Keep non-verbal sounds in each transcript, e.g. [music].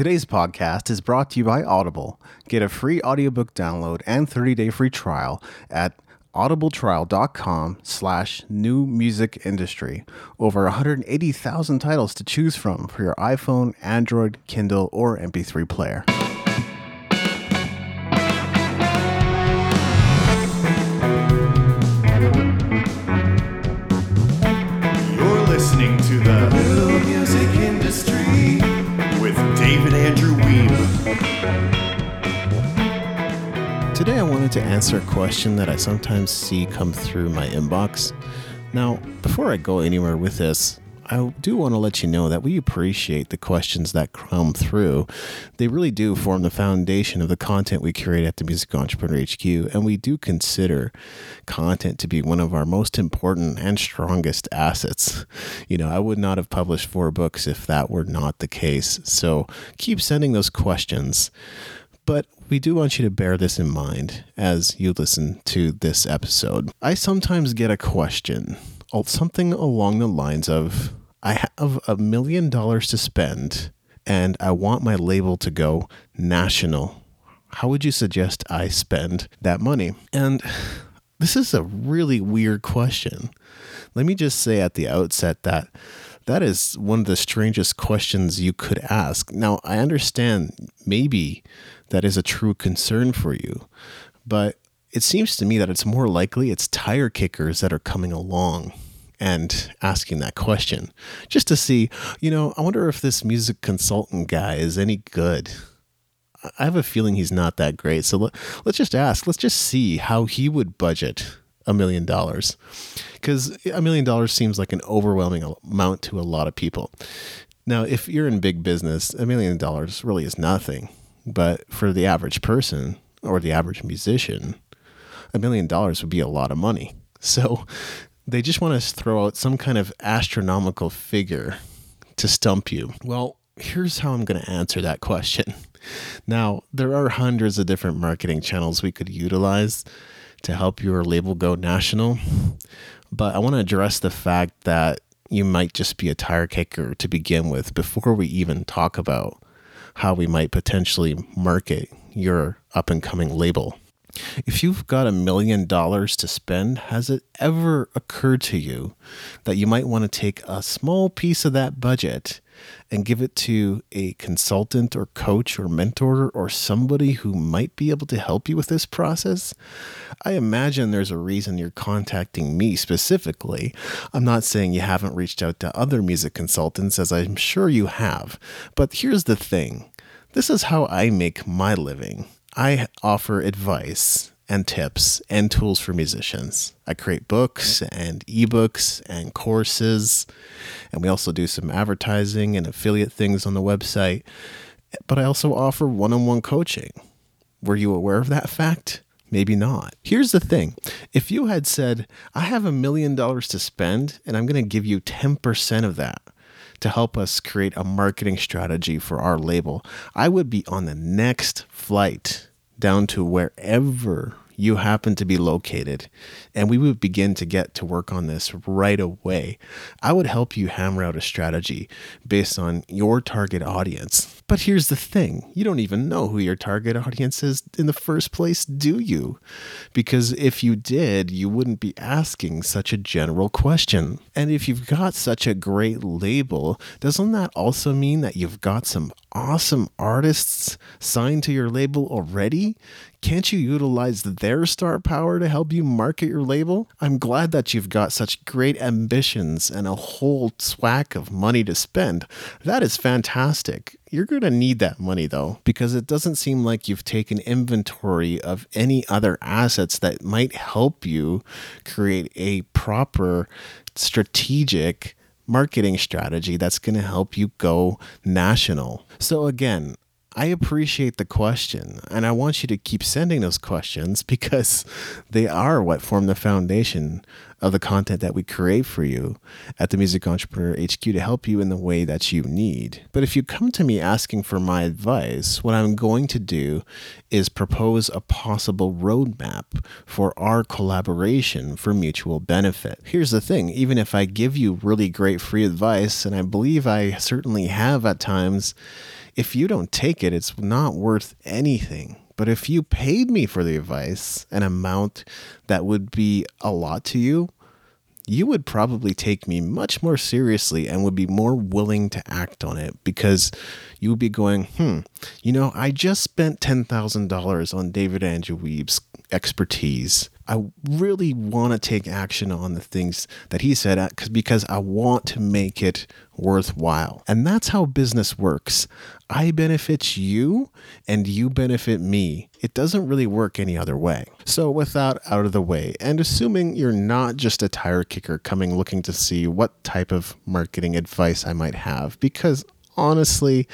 Today's podcast is brought to you by Audible. Get a free audiobook download and 30-day free trial at audibletrial.com slash new music industry. Over 180,000 titles to choose from for your iPhone, Android, Kindle, or MP3 player. Wanted to answer a question that I sometimes see come through my inbox. Now, before I go anywhere with this, I do want to let you know that we appreciate the questions that come through. They really do form the foundation of the content we curate at the Music Entrepreneur HQ, and we do consider content to be one of our most important and strongest assets. You know, I would not have published four books if that were not the case. So keep sending those questions. But we do want you to bear this in mind as you listen to this episode. I sometimes get a question, something along the lines of I have a million dollars to spend and I want my label to go national. How would you suggest I spend that money? And this is a really weird question. Let me just say at the outset that that is one of the strangest questions you could ask. Now, I understand maybe that is a true concern for you, but it seems to me that it's more likely it's tire kickers that are coming along and asking that question just to see, you know, I wonder if this music consultant guy is any good. I have a feeling he's not that great. So let, let's just ask, let's just see how he would budget a million dollars. Because a million dollars seems like an overwhelming amount to a lot of people. Now, if you're in big business, a million dollars really is nothing. But for the average person or the average musician, a million dollars would be a lot of money. So they just want to throw out some kind of astronomical figure to stump you. Well, here's how I'm going to answer that question. Now, there are hundreds of different marketing channels we could utilize to help your label go national, but I want to address the fact that you might just be a tire kicker to begin with before we even talk about how we might potentially market your up and coming label. If you've got a million dollars to spend, has it ever occurred to you that you might want to take a small piece of that budget and give it to a consultant or coach or mentor or somebody who might be able to help you with this process? I imagine there's a reason you're contacting me specifically. I'm not saying you haven't reached out to other music consultants, as I'm sure you have. But here's the thing this is how I make my living. I offer advice and tips and tools for musicians. I create books and ebooks and courses, and we also do some advertising and affiliate things on the website. But I also offer one on one coaching. Were you aware of that fact? Maybe not. Here's the thing if you had said, I have a million dollars to spend, and I'm going to give you 10% of that to help us create a marketing strategy for our label, I would be on the next flight down to wherever you happen to be located, and we would begin to get to work on this right away. I would help you hammer out a strategy based on your target audience. But here's the thing you don't even know who your target audience is in the first place, do you? Because if you did, you wouldn't be asking such a general question. And if you've got such a great label, doesn't that also mean that you've got some awesome artists signed to your label already? Can't you utilize their star power to help you market your label? I'm glad that you've got such great ambitions and a whole swack of money to spend. That is fantastic. You're going to need that money though, because it doesn't seem like you've taken inventory of any other assets that might help you create a proper strategic marketing strategy that's going to help you go national. So, again, I appreciate the question and I want you to keep sending those questions [laughs] because they are what form the foundation of the content that we create for you at the Music Entrepreneur HQ to help you in the way that you need. But if you come to me asking for my advice, what I'm going to do is propose a possible roadmap for our collaboration for mutual benefit. Here's the thing even if I give you really great free advice, and I believe I certainly have at times, if you don't take it, it's not worth anything. But if you paid me for the advice, an amount that would be a lot to you, you would probably take me much more seriously and would be more willing to act on it because you would be going, hmm, you know, I just spent $10,000 on David Andrew Wiebe's expertise. I really want to take action on the things that he said because uh, because I want to make it worthwhile. And that's how business works. I benefit you and you benefit me. It doesn't really work any other way. So, with that out of the way, and assuming you're not just a tire kicker coming looking to see what type of marketing advice I might have, because honestly,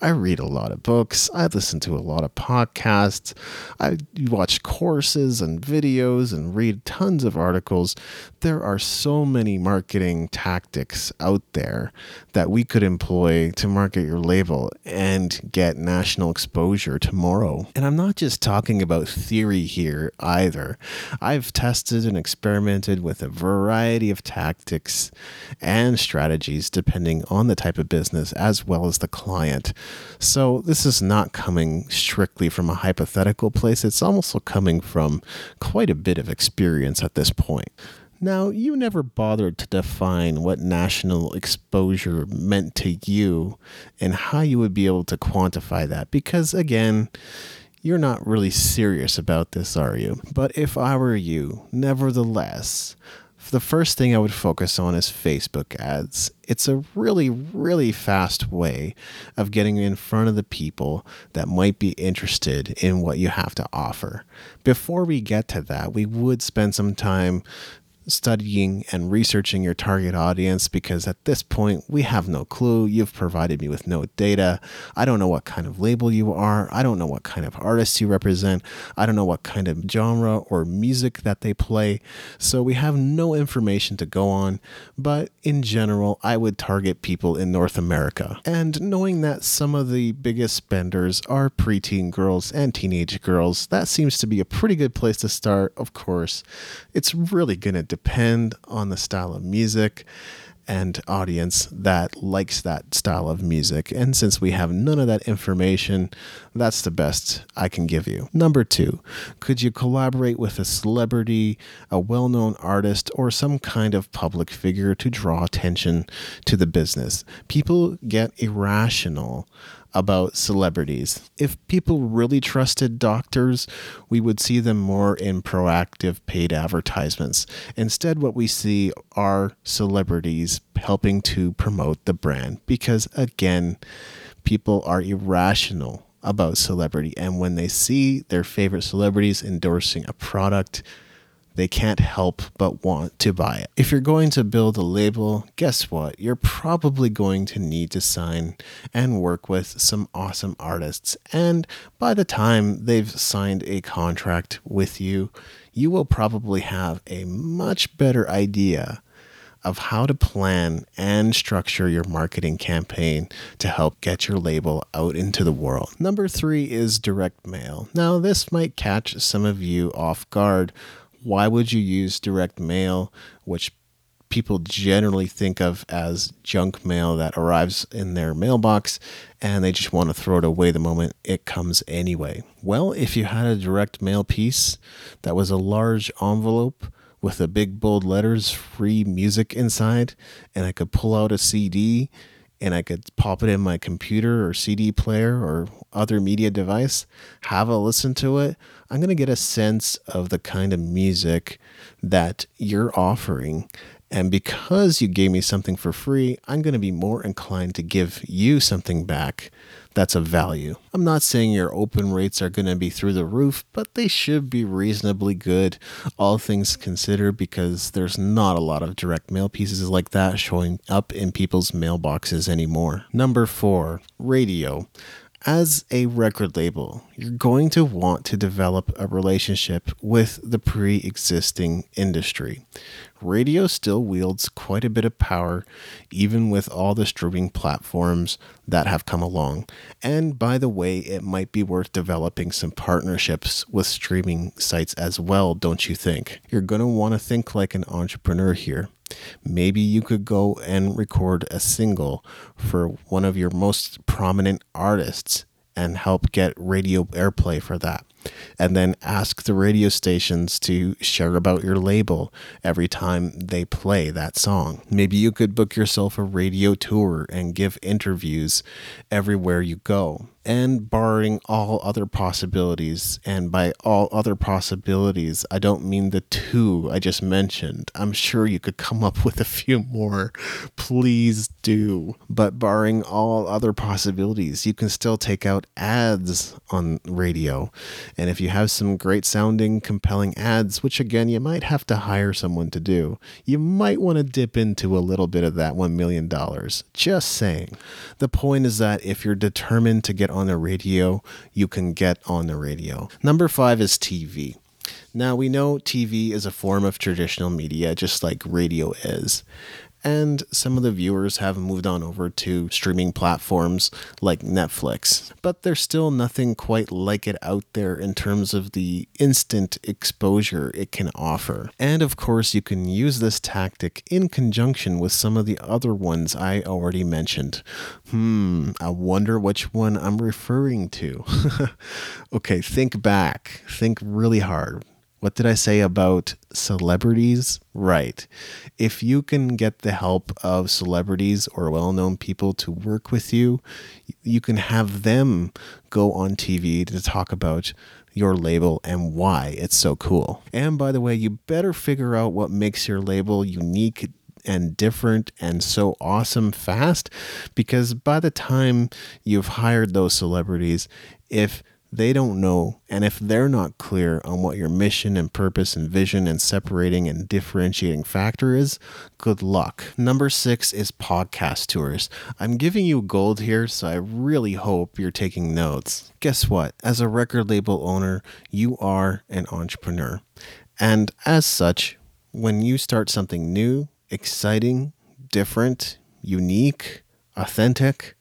I read a lot of books. I listen to a lot of podcasts. I watch courses and videos and read tons of articles. There are so many marketing tactics out there that we could employ to market your label and get national exposure tomorrow. And I'm not just talking about theory here either. I've tested and experimented with a variety of tactics and strategies depending on the type of business as well as the client. So this is not coming strictly from a hypothetical place, it's also coming from quite a bit of experience at this point. Now, you never bothered to define what national exposure meant to you and how you would be able to quantify that because, again, you're not really serious about this, are you? But if I were you, nevertheless, the first thing I would focus on is Facebook ads. It's a really, really fast way of getting in front of the people that might be interested in what you have to offer. Before we get to that, we would spend some time studying and researching your target audience because at this point we have no clue. You've provided me with no data. I don't know what kind of label you are. I don't know what kind of artists you represent. I don't know what kind of genre or music that they play. So we have no information to go on. But in general, I would target people in North America. And knowing that some of the biggest spenders are preteen girls and teenage girls, that seems to be a pretty good place to start. Of course, it's really going to depend on the style of music and audience that likes that style of music. And since we have none of that information, that's the best I can give you. Number two, could you collaborate with a celebrity, a well known artist, or some kind of public figure to draw attention to the business? People get irrational about celebrities. If people really trusted doctors, we would see them more in proactive paid advertisements. Instead, what we see are celebrities helping to promote the brand because, again, people are irrational about celebrity. And when they see their favorite celebrities endorsing a product, they can't help but want to buy it. If you're going to build a label, guess what? You're probably going to need to sign and work with some awesome artists. And by the time they've signed a contract with you, you will probably have a much better idea of how to plan and structure your marketing campaign to help get your label out into the world. Number three is direct mail. Now, this might catch some of you off guard why would you use direct mail, which people generally think of as junk mail that arrives in their mailbox and they just want to throw it away the moment it comes anyway? Well, if you had a direct mail piece that was a large envelope with a big bold letters free music inside and I could pull out a CD and I could pop it in my computer or CD player or other media device, have a listen to it, I'm going to get a sense of the kind of music that you're offering. And because you gave me something for free, I'm going to be more inclined to give you something back that's of value. I'm not saying your open rates are going to be through the roof, but they should be reasonably good, all things considered, because there's not a lot of direct mail pieces like that showing up in people's mailboxes anymore. Number four, radio as a record label, you're going to want to develop a relationship with the pre existing industry. Radio still wields quite a bit of power, even with all the streaming platforms that have come along. And by the way, it might be worth developing some partnerships with streaming sites as well, don't you think? You're going to want to think like an entrepreneur here. Maybe you could go and record a single for one of your most prominent artists and help get radio airplay for that and then ask the radio stations to share about your label every time they play that song. Maybe you could book yourself a radio tour and give interviews everywhere you go and barring all other possibilities. And by all other possibilities, I don't mean the two I just mentioned. I'm sure you could come up with a few more. Please do. But barring all other possibilities, you can still take out ads on radio. And if you have some great sounding, compelling ads, which again, you might have to hire someone to do, you might want to dip into a little bit of that $1 million. Just saying. The point is that if you're determined to get on the radio, you can get on the radio. Number five is TV. Now, we know TV is a form of traditional media, just like radio is and some of the viewers have moved on over to streaming platforms like Netflix. But there's still nothing quite like it out there in terms of the instant exposure it can offer. And of course, you can use this tactic in conjunction with some of the other ones I already mentioned. Hmm, I wonder which one I'm referring to. [laughs] okay, think back, think really hard. What did I say about celebrities? Right. If you can get the help of celebrities or well known people to work with you, you can have them go on TV to talk about your label and why it's so cool. And by the way, you better figure out what makes your label unique and different and so awesome fast because by the time you've hired those celebrities, if they don't know, and if they're not clear on what your mission and purpose and vision and separating and differentiating factor is, good luck. Number six is podcast tours. I'm giving you gold here, so I really hope you're taking notes. Guess what? As a record label owner, you are an entrepreneur. And as such, when you start something new, exciting, different, unique, authentic,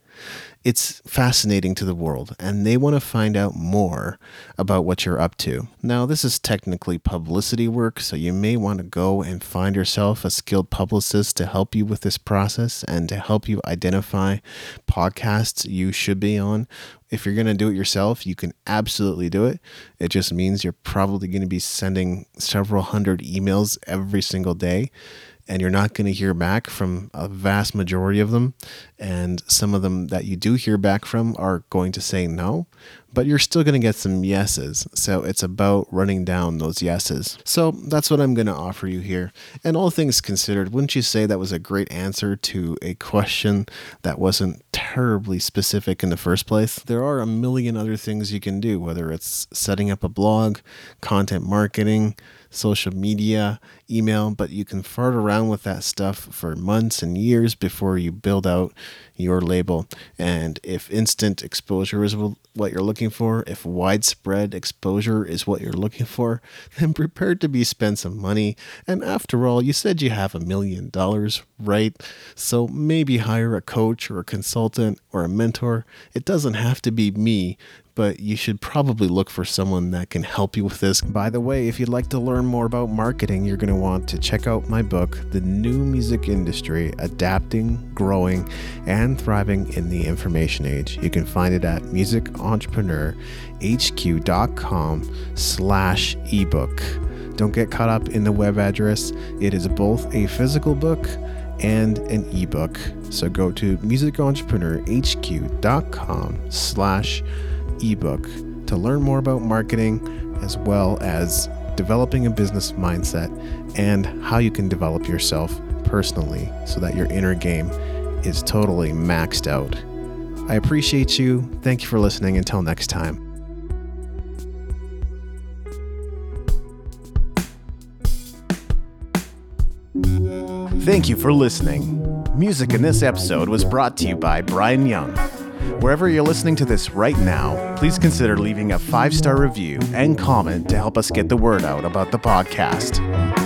it's fascinating to the world and they want to find out more about what you're up to. Now, this is technically publicity work, so you may want to go and find yourself a skilled publicist to help you with this process and to help you identify podcasts you should be on. If you're going to do it yourself, you can absolutely do it. It just means you're probably going to be sending several hundred emails every single day and you're not going to hear back from a vast majority of them. And some of them that you do hear back from are going to say no, but you're still going to get some yeses. So it's about running down those yeses. So that's what I'm going to offer you here. And all things considered, wouldn't you say that was a great answer to a question that wasn't terribly specific in the first place? There are a million other things you can do, whether it's setting up a blog, content marketing, social media, email, but you can fart around with that stuff for months and years before you build out your label. And if instant exposure is what you're looking for, if widespread exposure is what you're looking for, [laughs] then prepare to be spend some money. And after all, you said you have a million dollars, right? So maybe hire a coach or a consultant or a mentor. It doesn't have to be me, but you should probably look for someone that can help you with this. By the way, if you'd like to learn more about marketing, you're going to want to check out my book, The New Music Industry Adapting, Growing, and Thriving in the Information Age. You can find it at musicentrepreneur.hq.com slash ebook. Don't get caught up in the web address. It is both a physical book and an ebook. So go to musicentrepreneur.hq.com slash ebook to learn more about marketing as well as developing a business mindset and how you can develop yourself personally so that your inner game is totally maxed out. I appreciate you. Thank you for listening. Until next time. Thank you for listening. Music in this episode was brought to you by Brian Young. Wherever you're listening to this right now, please consider leaving a five star review and comment to help us get the word out about the podcast.